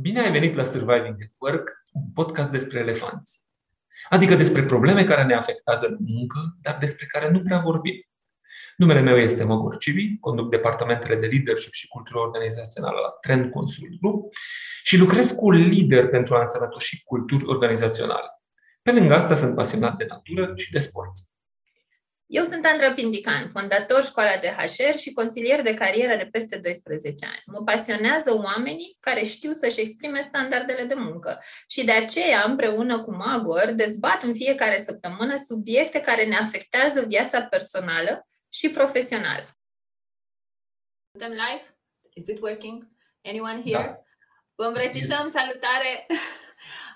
Bine ai venit la Surviving at Work, un podcast despre elefanți. Adică despre probleme care ne afectează în muncă, dar despre care nu prea vorbim. Numele meu este Măgor Civi, conduc departamentele de leadership și cultură organizațională la Trend Consult Group și lucrez cu lider pentru a însănătoși culturi organizaționale. Pe lângă asta sunt pasionat de natură și de sport. Eu sunt Andra Pindican, fondator școala de HR și consilier de carieră de peste 12 ani. Mă pasionează oamenii care știu să-și exprime standardele de muncă și de aceea, împreună cu Magor, dezbat în fiecare săptămână subiecte care ne afectează viața personală și profesională. Suntem live? Is it working? Anyone here? Da. Vă îmbrățișăm, salutare!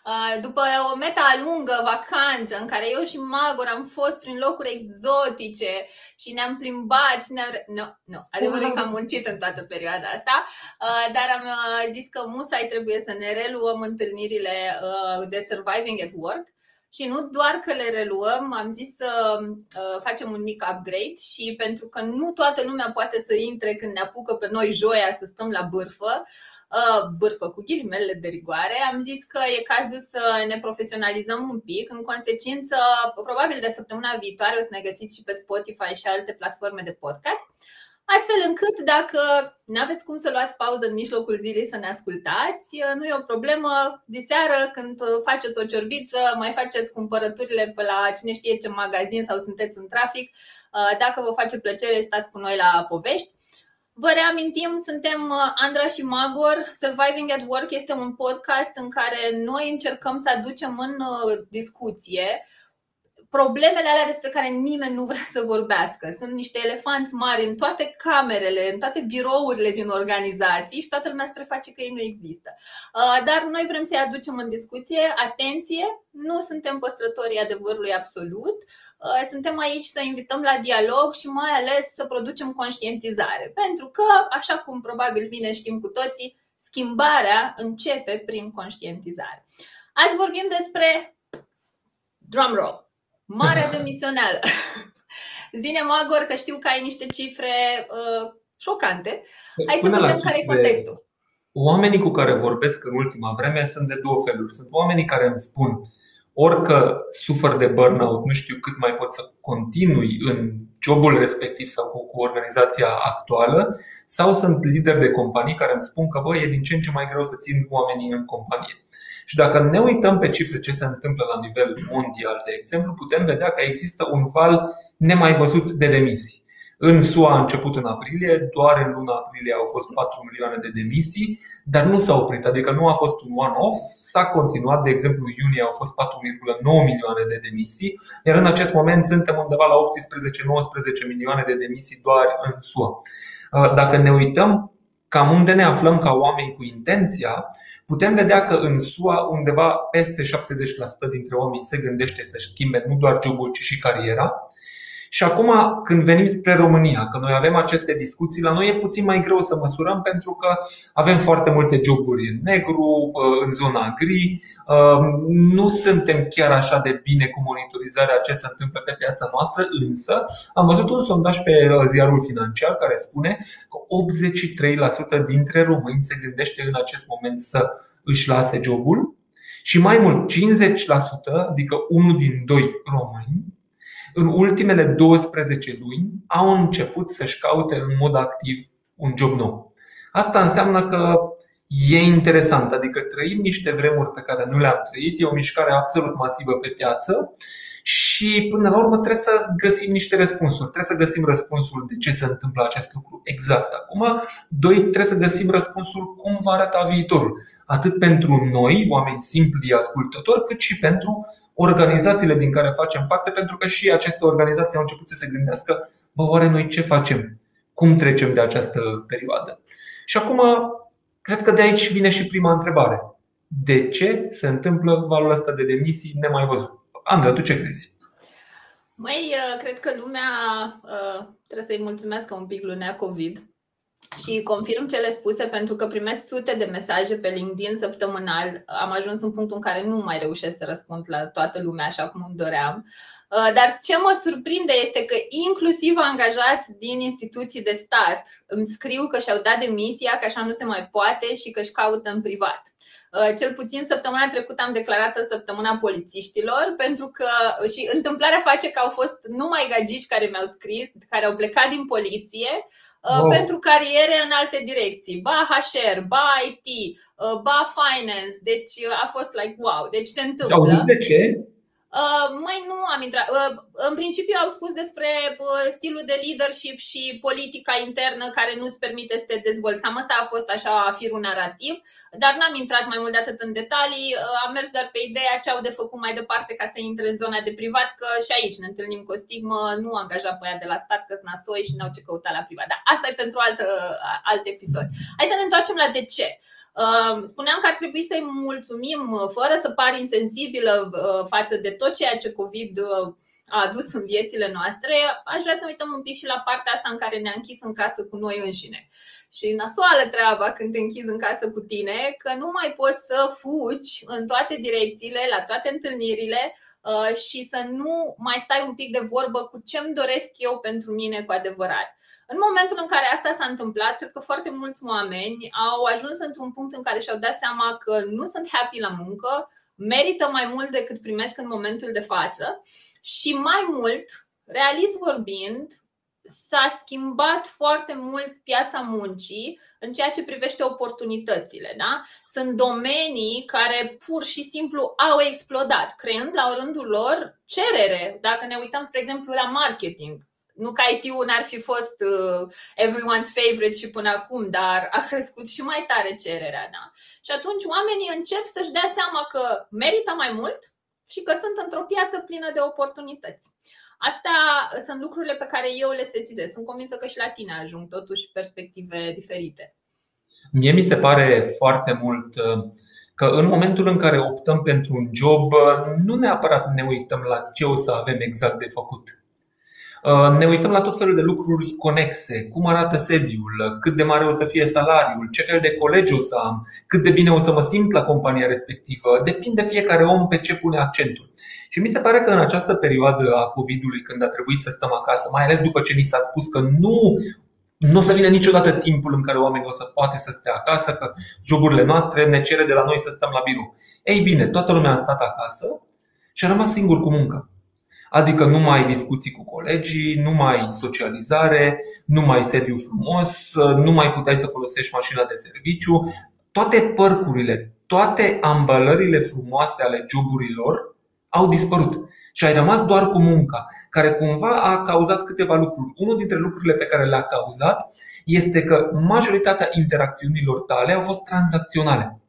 Uh, după o meta lungă vacanță în care eu și Magor am fost prin locuri exotice și ne-am plimbat și ne-am... Nu, nu, adevărul că am muncit în toată perioada asta, uh, dar am uh, zis că musai trebuie să ne reluăm întâlnirile de Surviving at Work și nu doar că le reluăm, am zis să facem un mic upgrade și pentru că nu toată lumea poate să intre când ne apucă pe noi joia să stăm la bârfă, Uh, bârfă cu ghilimele de rigoare, am zis că e cazul să ne profesionalizăm un pic. În consecință, probabil de săptămâna viitoare o să ne găsiți și pe Spotify și alte platforme de podcast. Astfel încât dacă nu aveți cum să luați pauză în mijlocul zilei să ne ascultați, uh, nu e o problemă. Diseară, când faceți o ciorbiță, mai faceți cumpărăturile pe la cine știe ce magazin sau sunteți în trafic, uh, dacă vă face plăcere, stați cu noi la povești. Vă reamintim, suntem uh, Andra și Magor. Surviving at Work este un podcast în care noi încercăm să aducem în uh, discuție problemele alea despre care nimeni nu vrea să vorbească. Sunt niște elefanți mari în toate camerele, în toate birourile din organizații și toată lumea se preface că ei nu există. Uh, dar noi vrem să-i aducem în discuție. Atenție, nu suntem păstrătorii adevărului absolut. Uh, suntem aici să invităm la dialog și mai ales să producem conștientizare. Pentru că, așa cum probabil bine știm cu toții, schimbarea începe prin conștientizare. Azi vorbim despre drum roll, marea demisională. Zine Magor că știu că ai niște cifre uh, șocante. Hai Până să vedem care e contextul. Oamenii cu care vorbesc în ultima vreme sunt de două feluri. Sunt oamenii care îmi spun orică sufăr de burnout, nu știu cât mai pot să continui în jobul respectiv sau cu, cu organizația actuală, sau sunt lideri de companii care îmi spun că bă, e din ce în ce mai greu să țin oamenii în companie. Și dacă ne uităm pe cifre ce se întâmplă la nivel mondial, de exemplu, putem vedea că există un val nemai văzut de demisii. În SUA a început în aprilie, doar în luna aprilie au fost 4 milioane de demisii, dar nu s-a oprit, adică nu a fost un one-off, s-a continuat, de exemplu, iunie au fost 4,9 milioane de demisii, iar în acest moment suntem undeva la 18-19 milioane de demisii doar în SUA. Uh, dacă ne uităm cam unde ne aflăm ca oameni cu intenția, putem vedea că în SUA undeva peste 70% dintre oameni se gândește să schimbe nu doar jobul, ci și cariera. Și acum, când venim spre România, că noi avem aceste discuții, la noi e puțin mai greu să măsurăm pentru că avem foarte multe joburi în negru, în zona gri. Nu suntem chiar așa de bine cu monitorizarea ce se întâmplă pe piața noastră, însă am văzut un sondaj pe ziarul financiar care spune că 83% dintre români se gândește în acest moment să își lase jobul și mai mult, 50%, adică unul din doi români, în ultimele 12 luni au început să-și caute în mod activ un job nou. Asta înseamnă că e interesant, adică trăim niște vremuri pe care nu le-am trăit, e o mișcare absolut masivă pe piață și până la urmă trebuie să găsim niște răspunsuri. Trebuie să găsim răspunsul de ce se întâmplă acest lucru exact acum. Doi, trebuie să găsim răspunsul cum va arăta viitorul. Atât pentru noi, oameni simpli, ascultători, cât și pentru organizațiile din care facem parte, pentru că și aceste organizații au început să se gândească, bă, oare noi ce facem? Cum trecem de această perioadă? Și acum, cred că de aici vine și prima întrebare. De ce se întâmplă valul ăsta de demisii nemai văzut? Andra, tu ce crezi? Măi, uh, cred că lumea uh, trebuie să-i mulțumească un pic lunea COVID și confirm cele spuse pentru că primesc sute de mesaje pe LinkedIn săptămânal. Am ajuns în punctul în care nu mai reușesc să răspund la toată lumea așa cum îmi doream. Uh, dar ce mă surprinde este că inclusiv angajați din instituții de stat îmi scriu că și-au dat demisia, că așa nu se mai poate și că își caută în privat. Uh, cel puțin săptămâna trecută am declarat în săptămâna polițiștilor, pentru că și întâmplarea face că au fost numai gagici care mi-au scris, care au plecat din poliție, uh, Wow. pentru cariere în alte direcții, ba HR, ba IT, ba finance, deci a fost like wow, deci se întâmplă. Au zis de ce? Uh, mai nu am intrat. Uh, în principiu au spus despre uh, stilul de leadership și politica internă care nu-ți permite să te dezvolți. Cam asta a fost așa firul narrativ, dar n-am intrat mai mult de atât în detalii. Am mers doar pe ideea ce au de făcut mai departe ca să intre în zona de privat, că și aici ne întâlnim cu o stigmă, nu angaja pe aia de la stat că sunt nasoi și n-au ce căuta la privat. Dar asta e pentru alt, alt episod. Hai să ne întoarcem la de ce. Spuneam că ar trebui să-i mulțumim uh, fără să pari insensibilă uh, față de tot ceea ce COVID uh, a adus în viețile noastre. Aș vrea să ne uităm un pic și la partea asta în care ne-a închis în casă cu noi înșine. Și nasoală treaba când te închizi în casă cu tine, că nu mai poți să fugi în toate direcțiile, la toate întâlnirile și să nu mai stai un pic de vorbă cu ce-mi doresc eu pentru mine cu adevărat. În momentul în care asta s-a întâmplat, cred că foarte mulți oameni au ajuns într-un punct în care și-au dat seama că nu sunt happy la muncă, merită mai mult decât primesc în momentul de față și mai mult, realist vorbind, s-a schimbat foarte mult piața muncii în ceea ce privește oportunitățile. Da? Sunt domenii care pur și simplu au explodat, creând la rândul lor cerere. Dacă ne uităm, spre exemplu, la marketing, nu că IT-ul n-ar fi fost uh, everyone's favorite și până acum, dar a crescut și mai tare cererea. Da? Și atunci oamenii încep să-și dea seama că merită mai mult și că sunt într-o piață plină de oportunități. Astea sunt lucrurile pe care eu le sesizez. Sunt convinsă că și la tine ajung totuși perspective diferite. Mie mi se pare foarte mult uh, că în momentul în care optăm pentru un job, uh, nu neapărat ne uităm la ce o să avem exact de făcut Uh, ne uităm la tot felul de lucruri conexe, cum arată sediul, cât de mare o să fie salariul, ce fel de colegi o să am, cât de bine o să mă simt la compania respectivă. Depinde fiecare om pe ce pune accentul. Și mi se pare că în această perioadă a COVID-ului, când a trebuit să stăm acasă, mai ales după ce ni s-a spus că nu nu o să vină niciodată timpul în care oamenii o să poate să stea acasă, că joburile noastre ne cere de la noi să stăm la birou. Ei bine, toată lumea a stat acasă și a rămas singur cu muncă. Adică nu mai discuții cu colegii, nu mai socializare, nu mai sediu frumos, nu mai puteai să folosești mașina de serviciu. Toate părcurile, toate ambalările frumoase ale joburilor au dispărut și ai rămas doar cu munca, care cumva a cauzat câteva lucruri. Unul dintre lucrurile pe care le-a cauzat este că majoritatea interacțiunilor tale au fost tranzacționale.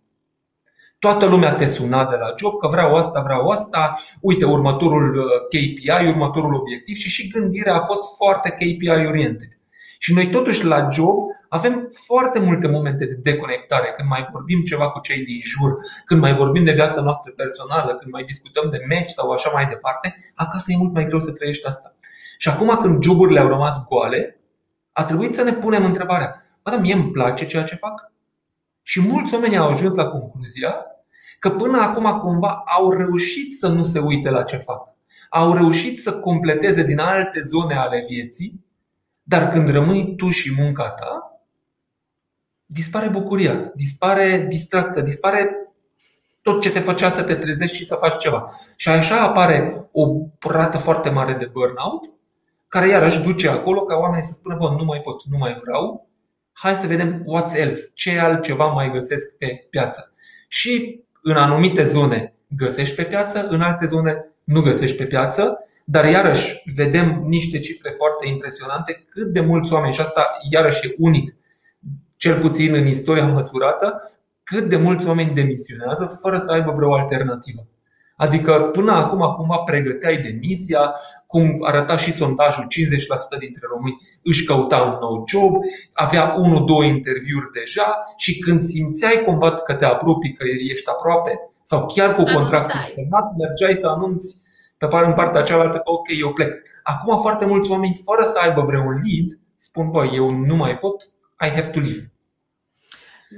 Toată lumea te suna de la job că vreau asta, vreau asta, uite următorul uh, KPI, următorul obiectiv și și gândirea a fost foarte KPI-oriented. Și noi totuși la job avem foarte multe momente de deconectare când mai vorbim ceva cu cei din jur, când mai vorbim de viața noastră personală, când mai discutăm de meci sau așa mai departe, acasă e mult mai greu să trăiești asta. Și acum când joburile au rămas goale, a trebuit să ne punem întrebarea, bă, dar mie îmi place ceea ce fac? Și mulți oameni au ajuns la concluzia că până acum cumva au reușit să nu se uite la ce fac. Au reușit să completeze din alte zone ale vieții, dar când rămâi tu și munca ta, dispare bucuria, dispare distracția, dispare tot ce te făcea să te trezești și să faci ceva. Și așa apare o rată foarte mare de burnout, care iarăși duce acolo ca oamenii să spună, bă, nu mai pot, nu mai vreau, hai să vedem what's else, ce altceva mai găsesc pe piață. Și în anumite zone găsești pe piață, în alte zone nu găsești pe piață, dar iarăși vedem niște cifre foarte impresionante cât de mulți oameni, și asta iarăși e unic, cel puțin în istoria măsurată, cât de mulți oameni demisionează fără să aibă vreo alternativă. Adică până acum, acum pregăteai demisia, cum arăta și sondajul, 50% dintre români își căuta un nou job, avea 1-2 interviuri deja și când simțeai cumva că te apropii, că ești aproape sau chiar cu contractul semnat, mergeai să anunți pe par în partea cealaltă că ok, eu plec. Acum foarte mulți oameni, fără să aibă vreun lead, spun, bă, eu nu mai pot, I have to leave.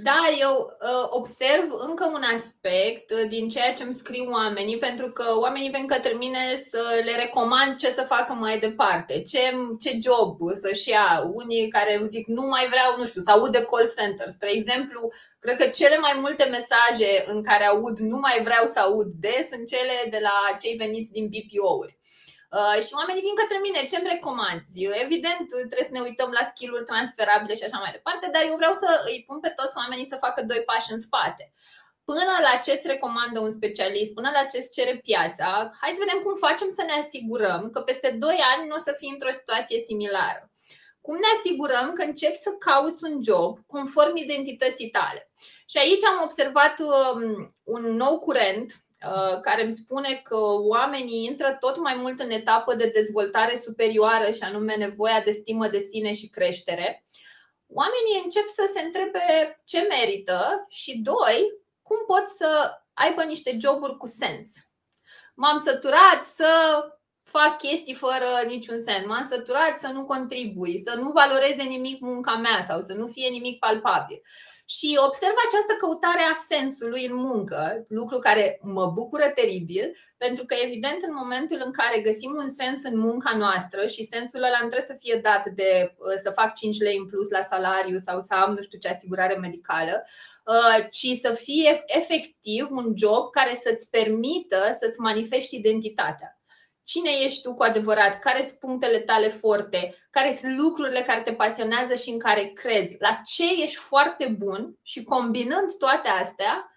Da, eu uh, observ încă un aspect uh, din ceea ce îmi scriu oamenii, pentru că oamenii vin către mine să le recomand ce să facă mai departe, ce, ce job să-și ia. Unii care zic nu mai vreau, nu știu, să aud de call center. Spre exemplu, cred că cele mai multe mesaje în care aud nu mai vreau să aud de sunt cele de la cei veniți din BPO-uri. Uh, și oamenii vin către mine, ce îmi recomanzi? Evident, trebuie să ne uităm la skill-uri transferabile și așa mai departe, dar eu vreau să îi pun pe toți oamenii să facă doi pași în spate. Până la ce îți recomandă un specialist, până la ce îți cere piața, hai să vedem cum facem să ne asigurăm că peste 2 ani nu o să fii într-o situație similară. Cum ne asigurăm că începi să cauți un job conform identității tale? Și aici am observat um, un nou curent Uh, care îmi spune că oamenii intră tot mai mult în etapă de dezvoltare superioară și anume nevoia de stimă de sine și creștere, oamenii încep să se întrebe ce merită și, doi, cum pot să aibă niște joburi cu sens. M-am săturat să fac chestii fără niciun sens, m-am săturat să nu contribui, să nu valoreze nimic munca mea sau să nu fie nimic palpabil. Și observ această căutare a sensului în muncă, lucru care mă bucură teribil, pentru că evident în momentul în care găsim un sens în munca noastră și sensul ăla nu trebuie să fie dat de uh, să fac 5 lei în plus la salariu sau să am nu știu ce asigurare medicală, uh, ci să fie efectiv un job care să-ți permită să-ți manifesti identitatea cine ești tu cu adevărat, care sunt punctele tale forte, care sunt lucrurile care te pasionează și în care crezi, la ce ești foarte bun? Și combinând toate astea,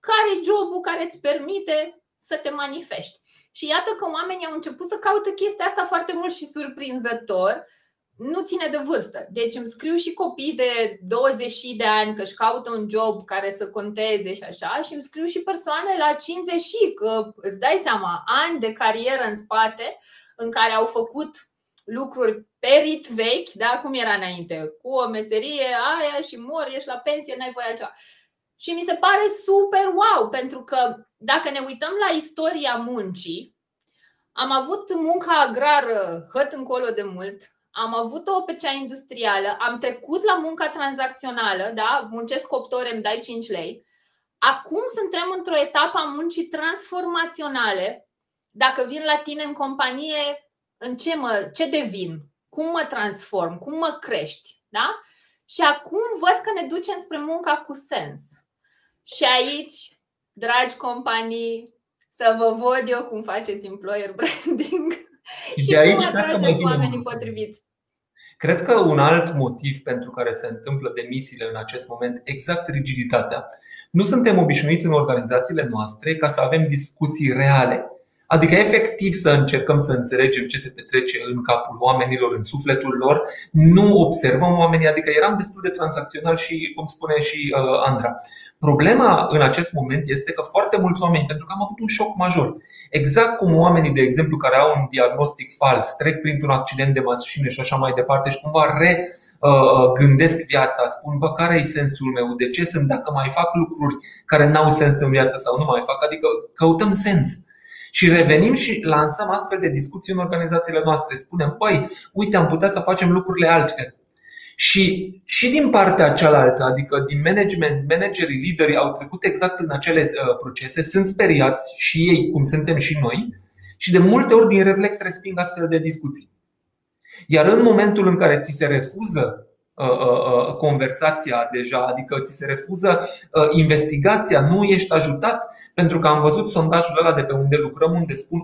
care e jobul care îți permite să te manifesti. Și iată că oamenii au început să caute chestia asta foarte mult și surprinzător nu ține de vârstă. Deci îmi scriu și copii de 20 de ani că își caută un job care să conteze și așa și îmi scriu și persoane la 50 și că îți dai seama, ani de carieră în spate în care au făcut lucruri pe rit vechi, da, cum era înainte, cu o meserie aia și mor, ești la pensie, n-ai voie altceva. Și mi se pare super wow, pentru că dacă ne uităm la istoria muncii, am avut munca agrară hăt încolo de mult, am avut-o pe cea industrială, am trecut la munca tranzacțională, da? muncesc 8 ore, îmi dai 5 lei. Acum suntem într-o etapă a muncii transformaționale. Dacă vin la tine în companie, în ce, mă, ce devin? Cum mă transform? Cum mă crești? Da? Și acum văd că ne ducem spre munca cu sens. Și aici, dragi companii, să vă văd eu cum faceți employer branding și de aici cum atrageți oamenii potriviți. Cred că un alt motiv pentru care se întâmplă demisiile în acest moment, exact rigiditatea. Nu suntem obișnuiți în organizațiile noastre ca să avem discuții reale. Adică efectiv să încercăm să înțelegem ce se petrece în capul oamenilor, în sufletul lor. Nu observăm oamenii, adică eram destul de tranzacțional și, cum spune și uh, Andra. Problema în acest moment este că foarte mulți oameni, pentru că am avut un șoc major, exact cum oamenii, de exemplu, care au un diagnostic fals, trec printr-un accident de mașină și așa mai departe și cumva re uh, gândesc viața, spun, bă, care e sensul meu, de ce sunt, dacă mai fac lucruri care n-au sens în viață sau nu mai fac, adică căutăm sens. Și revenim și lansăm astfel de discuții în organizațiile noastre. Spunem, păi, uite, am putea să facem lucrurile altfel. Și, și din partea cealaltă, adică din management, managerii, liderii au trecut exact în acele uh, procese, sunt speriați și ei, cum suntem și noi, și de multe ori din reflex resping astfel de discuții. Iar în momentul în care ți se refuză uh, uh, conversația deja, adică ți se refuză investigația, nu ești ajutat, pentru că am văzut sondajul ăla de pe unde lucrăm, unde spun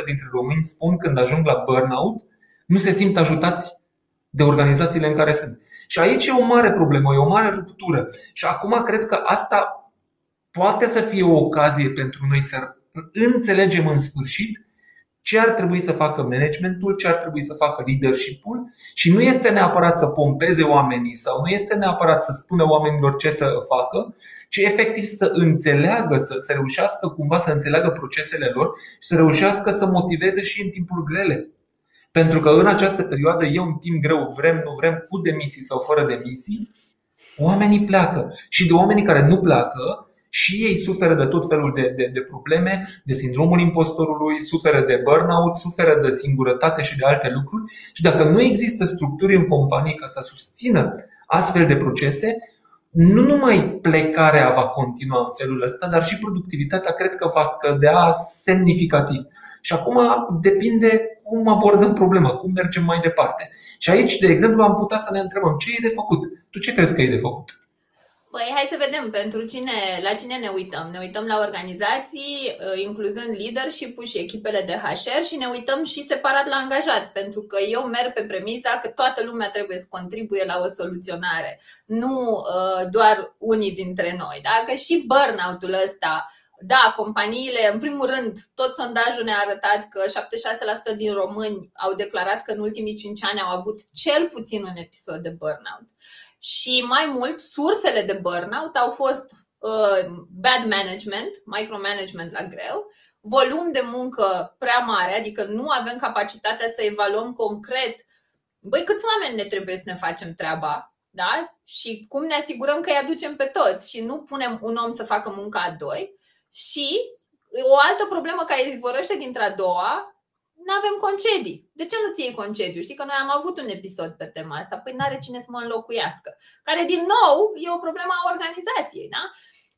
81% dintre români spun când ajung la burnout, nu se simt ajutați de organizațiile în care sunt. Și aici e o mare problemă, e o mare ruptură. Și acum cred că asta poate să fie o ocazie pentru noi să înțelegem în sfârșit ce ar trebui să facă managementul, ce ar trebui să facă leadership-ul și nu este neapărat să pompeze oamenii sau nu este neapărat să spună oamenilor ce să facă, ci efectiv să înțeleagă, să, să reușească cumva să înțeleagă procesele lor și să reușească să motiveze și în timpuri grele. Pentru că în această perioadă e un timp greu, vrem, nu vrem, cu demisii sau fără demisii, oamenii pleacă. Și de oamenii care nu pleacă, și ei suferă de tot felul de, de, de probleme, de sindromul impostorului, suferă de burnout, suferă de singurătate și de alte lucruri. Și dacă nu există structuri în companii ca să susțină astfel de procese, nu numai plecarea va continua în felul ăsta, dar și productivitatea cred că va scădea semnificativ. Și acum depinde cum abordăm problema, cum mergem mai departe. Și aici, de exemplu, am putea să ne întrebăm ce e de făcut. Tu ce crezi că e de făcut? Păi hai să vedem pentru cine, la cine ne uităm. Ne uităm la organizații, uh, incluzând leadership și echipele de HR și ne uităm și separat la angajați, pentru că eu merg pe premisa că toată lumea trebuie să contribuie la o soluționare, nu uh, doar unii dintre noi. Da? Că și burnout-ul ăsta da, companiile, în primul rând, tot sondajul ne-a arătat că 76% din români au declarat că în ultimii 5 ani au avut cel puțin un episod de burnout. Și mai mult, sursele de burnout au fost uh, bad management, micromanagement la greu, volum de muncă prea mare, adică nu avem capacitatea să evaluăm concret, băi, câți oameni ne trebuie să ne facem treaba, da? Și cum ne asigurăm că îi aducem pe toți și nu punem un om să facă munca a doi. Și o altă problemă care izvorăște dintre a doua nu avem concedii. De ce nu ți iei concediu? Știi că noi am avut un episod pe tema asta. Păi n-are cine să mă înlocuiască. Care, din nou, e o problemă a organizației. Da?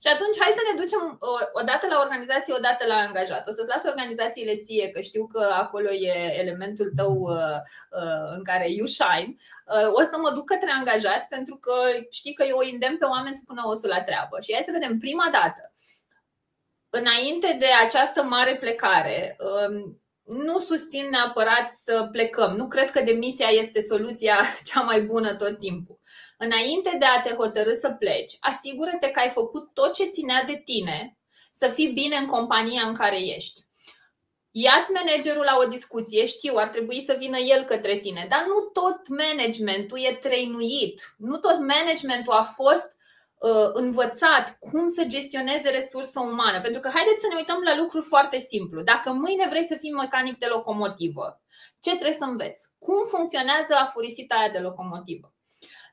Și atunci hai să ne ducem o dată la organizație, o dată la angajat. O să-ți las organizațiile ție, că știu că acolo e elementul tău uh, uh, în care you shine. Uh, o să mă duc către angajați pentru că știi că eu o îndemn pe oameni să pună osul la treabă. Și hai să vedem prima dată. Înainte de această mare plecare, um, nu susțin neapărat să plecăm. Nu cred că demisia este soluția cea mai bună tot timpul. Înainte de a te hotărâ să pleci, asigură-te că ai făcut tot ce ținea de tine să fii bine în compania în care ești. Iați managerul la o discuție, știu, ar trebui să vină el către tine, dar nu tot managementul e trăinuit, nu tot managementul a fost uh, învățat cum să gestioneze resursa umană. Pentru că haideți să ne uităm la lucruri foarte simplu. Dacă mâine vrei să fii mecanic de locomotivă, ce trebuie să înveți? Cum funcționează afurisita aia de locomotivă?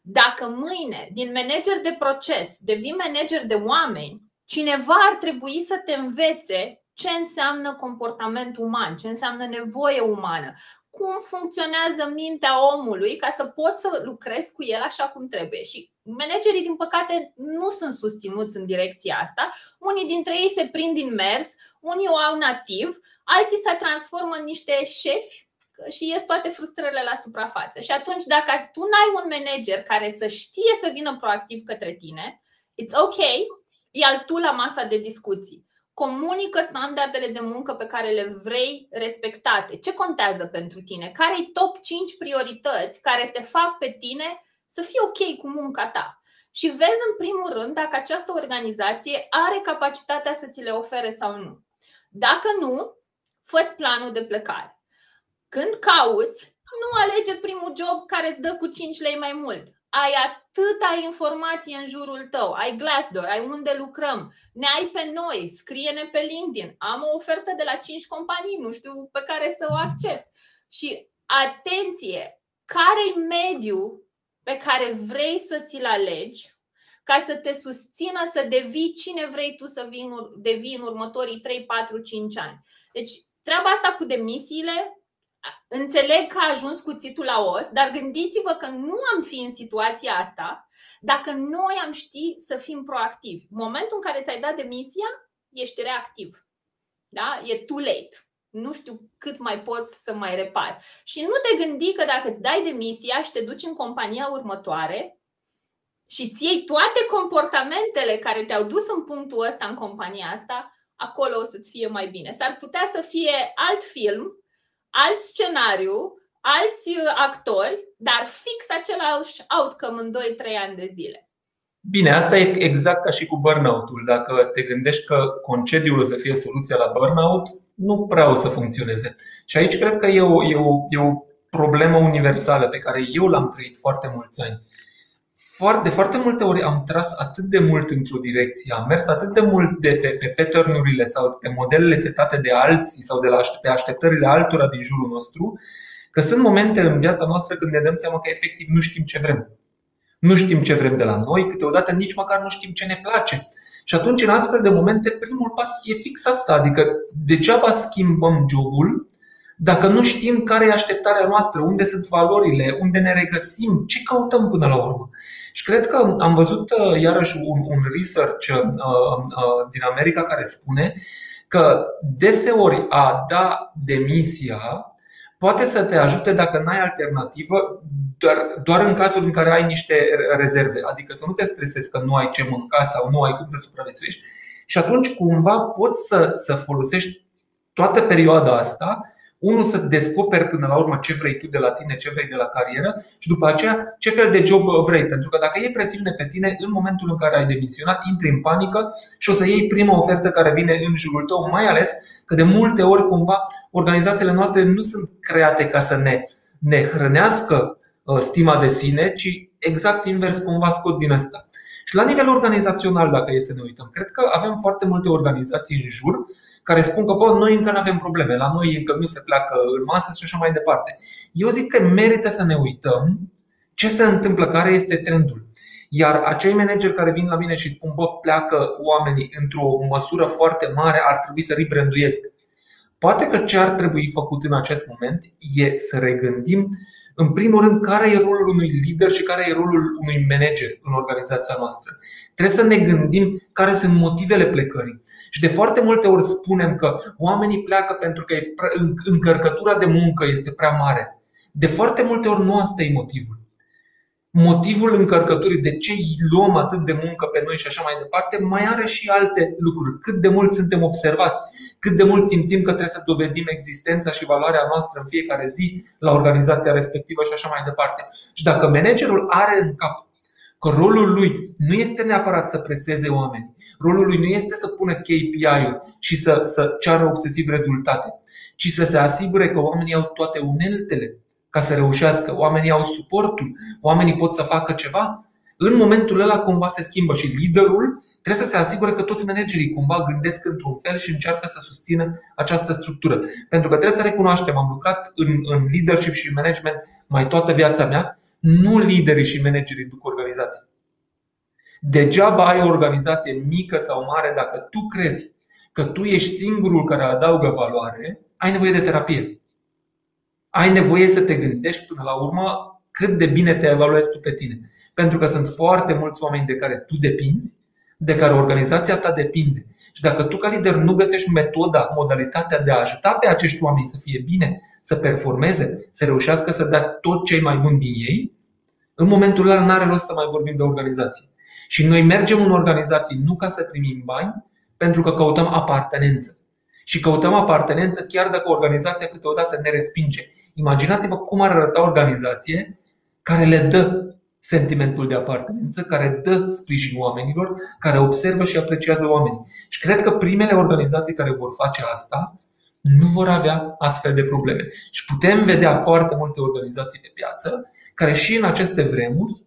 Dacă mâine, din manager de proces, devii manager de oameni, cineva ar trebui să te învețe ce înseamnă comportament uman, ce înseamnă nevoie umană, cum funcționează mintea omului ca să poți să lucrezi cu el așa cum trebuie. Și managerii, din păcate, nu sunt susținuți în direcția asta. Unii dintre ei se prind din mers, unii o au nativ, alții se transformă în niște șefi și ies toate frustrările la suprafață. Și atunci, dacă tu n-ai un manager care să știe să vină proactiv către tine, it's ok, ia tu la masa de discuții comunică standardele de muncă pe care le vrei respectate. Ce contează pentru tine? Care i top 5 priorități care te fac pe tine să fii ok cu munca ta? Și vezi în primul rând dacă această organizație are capacitatea să ți le ofere sau nu. Dacă nu, fă planul de plecare. Când cauți, nu alege primul job care îți dă cu 5 lei mai mult ai atâta informație în jurul tău, ai Glassdoor, ai unde lucrăm, ne ai pe noi, scrie-ne pe LinkedIn, am o ofertă de la 5 companii, nu știu pe care să o accept. Și atenție, care-i mediul pe care vrei să ți-l alegi ca să te susțină să devii cine vrei tu să devii în următorii 3, 4, 5 ani. Deci, treaba asta cu demisiile Înțeleg că a ajuns cuțitul la os, dar gândiți-vă că nu am fi în situația asta dacă noi am ști să fim proactivi. Momentul în care ți-ai dat demisia, ești reactiv. Da? E too late. Nu știu cât mai poți să mai repari. Și nu te gândi că dacă îți dai demisia și te duci în compania următoare și ți iei toate comportamentele care te-au dus în punctul ăsta, în compania asta, acolo o să-ți fie mai bine. S-ar putea să fie alt film alt scenariu, alți uh, actori, dar fix același outcome în 2-3 ani de zile. Bine, asta e exact ca și cu burnout-ul. Dacă te gândești că concediul o să fie soluția la burnout, nu prea o să funcționeze. Și aici cred că e o, e o, e o problemă universală pe care eu l-am trăit foarte mulți ani foarte, de foarte multe ori am tras atât de mult într-o direcție, am mers atât de mult de pe, pe pattern sau pe modelele setate de alții sau de la pe așteptările altora din jurul nostru, că sunt momente în viața noastră când ne dăm seama că efectiv nu știm ce vrem. Nu știm ce vrem de la noi, câteodată nici măcar nu știm ce ne place. Și atunci, în astfel de momente, primul pas e fix asta, adică degeaba schimbăm jobul dacă nu știm care e așteptarea noastră, unde sunt valorile, unde ne regăsim, ce căutăm până la urmă. Și cred că am văzut iarăși un, un research din America care spune că deseori a da demisia poate să te ajute dacă n-ai alternativă, doar, doar în cazul în care ai niște rezerve. Adică să nu te stresezi că nu ai ce mânca sau nu ai cum să supraviețuiești. Și atunci cumva poți să, să folosești toată perioada asta unul să descoperi până la urmă ce vrei tu de la tine, ce vrei de la carieră și după aceea ce fel de job vrei. Pentru că dacă e presiune pe tine, în momentul în care ai demisionat, intri în panică și o să iei prima ofertă care vine în jurul tău, mai ales că de multe ori cumva organizațiile noastre nu sunt create ca să ne, ne hrănească uh, stima de sine, ci exact invers cumva scot din asta. Și la nivel organizațional, dacă e să ne uităm, cred că avem foarte multe organizații în jur care spun că bă, noi încă nu avem probleme, la noi încă nu se pleacă în masă și așa mai departe. Eu zic că merită să ne uităm ce se întâmplă, care este trendul. Iar acei manageri care vin la mine și spun, bă, pleacă oamenii într-o măsură foarte mare, ar trebui să rebranduiesc. Poate că ce ar trebui făcut în acest moment e să regândim în primul rând, care e rolul unui lider și care e rolul unui manager în organizația noastră. Trebuie să ne gândim care sunt motivele plecării. Și de foarte multe ori spunem că oamenii pleacă pentru că încărcătura de muncă este prea mare. De foarte multe ori nu asta e motivul motivul încărcăturii, de ce luăm atât de muncă pe noi și așa mai departe, mai are și alte lucruri. Cât de mult suntem observați, cât de mult simțim că trebuie să dovedim existența și valoarea noastră în fiecare zi la organizația respectivă și așa mai departe. Și dacă managerul are în cap că rolul lui nu este neapărat să preseze oameni, rolul lui nu este să pună KPI-uri și să, să ceară obsesiv rezultate, ci să se asigure că oamenii au toate uneltele ca să reușească, oamenii au suportul, oamenii pot să facă ceva, în momentul ăla cumva se schimbă și liderul. Trebuie să se asigure că toți managerii cumva gândesc într-un fel și încearcă să susțină această structură. Pentru că trebuie să recunoaștem, am lucrat în, în leadership și management mai toată viața mea, nu liderii și managerii duc organizații. Degeaba ai o organizație mică sau mare dacă tu crezi că tu ești singurul care adaugă valoare, ai nevoie de terapie ai nevoie să te gândești până la urmă cât de bine te evaluezi tu pe tine. Pentru că sunt foarte mulți oameni de care tu depinzi, de care organizația ta depinde. Și dacă tu ca lider nu găsești metoda, modalitatea de a ajuta pe acești oameni să fie bine, să performeze, să reușească să dea tot cei mai buni din ei, în momentul ăla nu are rost să mai vorbim de organizație. Și noi mergem în organizații nu ca să primim bani, pentru că căutăm apartenență. Și căutăm apartenență chiar dacă organizația câteodată ne respinge. Imaginați-vă cum ar arăta o organizație care le dă sentimentul de apartenență, care dă sprijin oamenilor, care observă și apreciază oamenii. Și cred că primele organizații care vor face asta nu vor avea astfel de probleme. Și putem vedea foarte multe organizații pe piață care și în aceste vremuri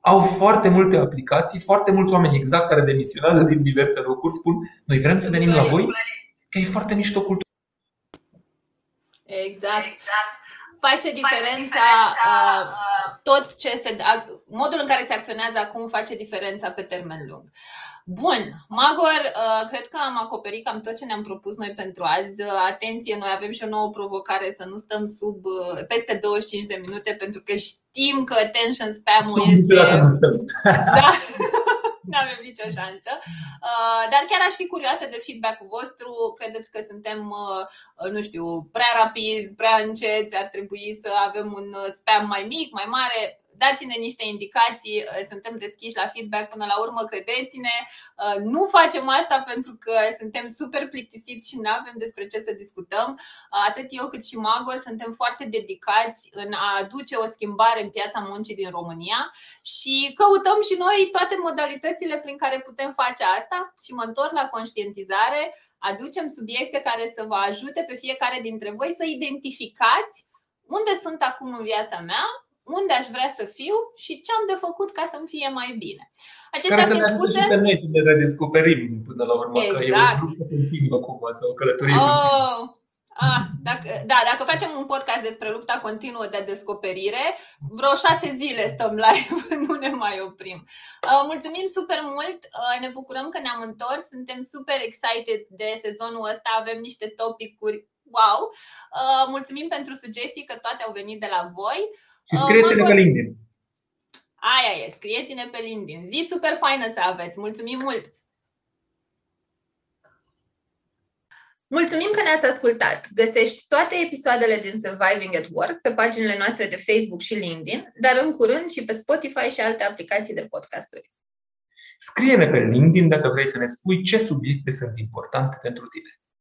au foarte multe aplicații, foarte mulți oameni exact care demisionează din diverse locuri spun noi vrem să venim la voi că e foarte mișto cultură. Exact. exact face diferența uh, tot ce se. modul în care se acționează acum face diferența pe termen lung. Bun, Magor, uh, cred că am acoperit cam tot ce ne-am propus noi pentru azi. Atenție, noi avem și o nouă provocare să nu stăm sub uh, peste 25 de minute pentru că știm că attention spam-ul este. Da. nu avem nicio șansă. Uh, dar chiar aș fi curioasă de feedback-ul vostru. Credeți că suntem, uh, nu știu, prea rapizi, prea înceți? Ar trebui să avem un uh, spam mai mic, mai mare? Dați-ne niște indicații, uh, suntem deschiși la feedback până la urmă, credeți-ne. Uh, nu facem asta pentru că suntem super plictisiți și nu avem despre ce să discutăm. Uh, atât eu cât și Magor suntem foarte dedicați în a aduce o schimbare în piața muncii din România și căutăm și noi toate modalitățile prin care putem face asta și mă întorc la conștientizare, aducem subiecte care să vă ajute pe fiecare dintre voi să identificați unde sunt acum în viața mea, unde aș vrea să fiu și ce am de făcut ca să-mi fie mai bine. Acestea Care fiind spuse. pe noi să ne redescoperim până la urmă, exact. că e o exact. grupă continuă cumva sau o călătorie. Oh. Ah, dacă, da, dacă facem un podcast despre lupta continuă de descoperire, vreo șase zile stăm live, nu ne mai oprim. Uh, mulțumim super mult, uh, ne bucurăm că ne-am întors, suntem super excited de sezonul ăsta, avem niște topicuri wow. Uh, mulțumim pentru sugestii că toate au venit de la voi. Și scrieți-ne pe LinkedIn. Aia e, scrieți-ne pe LinkedIn. Zi super faină să aveți. Mulțumim mult! Mulțumim că ne-ați ascultat! Găsești toate episoadele din Surviving at Work pe paginile noastre de Facebook și LinkedIn, dar în curând și pe Spotify și alte aplicații de podcasturi. Scrie-ne pe LinkedIn dacă vrei să ne spui ce subiecte sunt importante pentru tine.